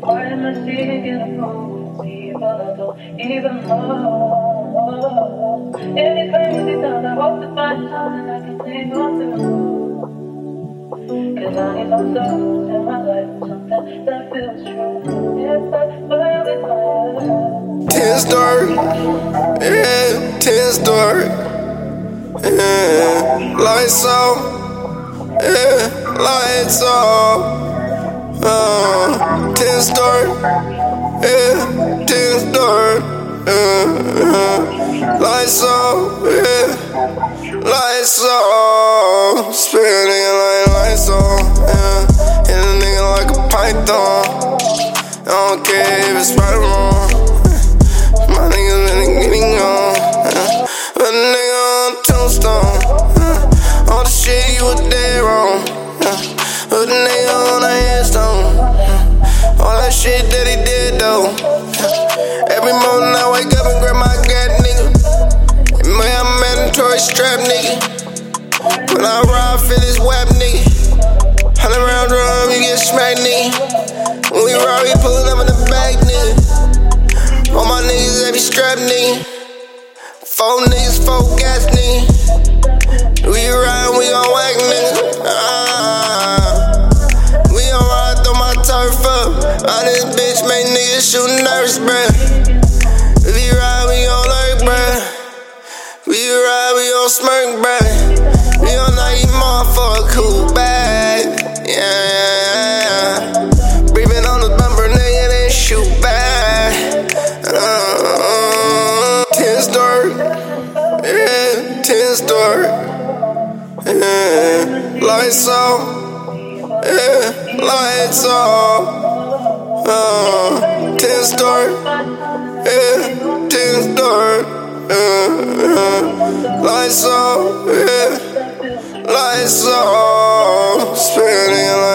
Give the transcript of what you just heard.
Why am I seeking approval? I don't even know. In these crazy times, I hope to find something I can cling on to. Cause I need some in my life, something that feels true. If I fly with fire. Ten story, yeah, lights off, yeah, lights off. Uh, ten story, yeah, ten story, uh, lights off, yeah, lights off, spinning like lights off, yeah, hit a nigga like a python. I don't care if it's right or wrong. Niggas, gas, nigga. We ride, we gon' whack, nigga. Ah, we gon' ride through my turf up. All this bitch make niggas shoot nerves, bruh. We ride, we gon' lurk, bruh. We ride, we gon' smirk, bruh. We gon' knock you motherfucker cool back. Yeah, on bumper, nigga, shoot back. Uh, ten story, ten yeah, lights off, yeah, lights off. Uh, ten story, yeah, ten story, uh, lights off, yeah, lights off, spinning.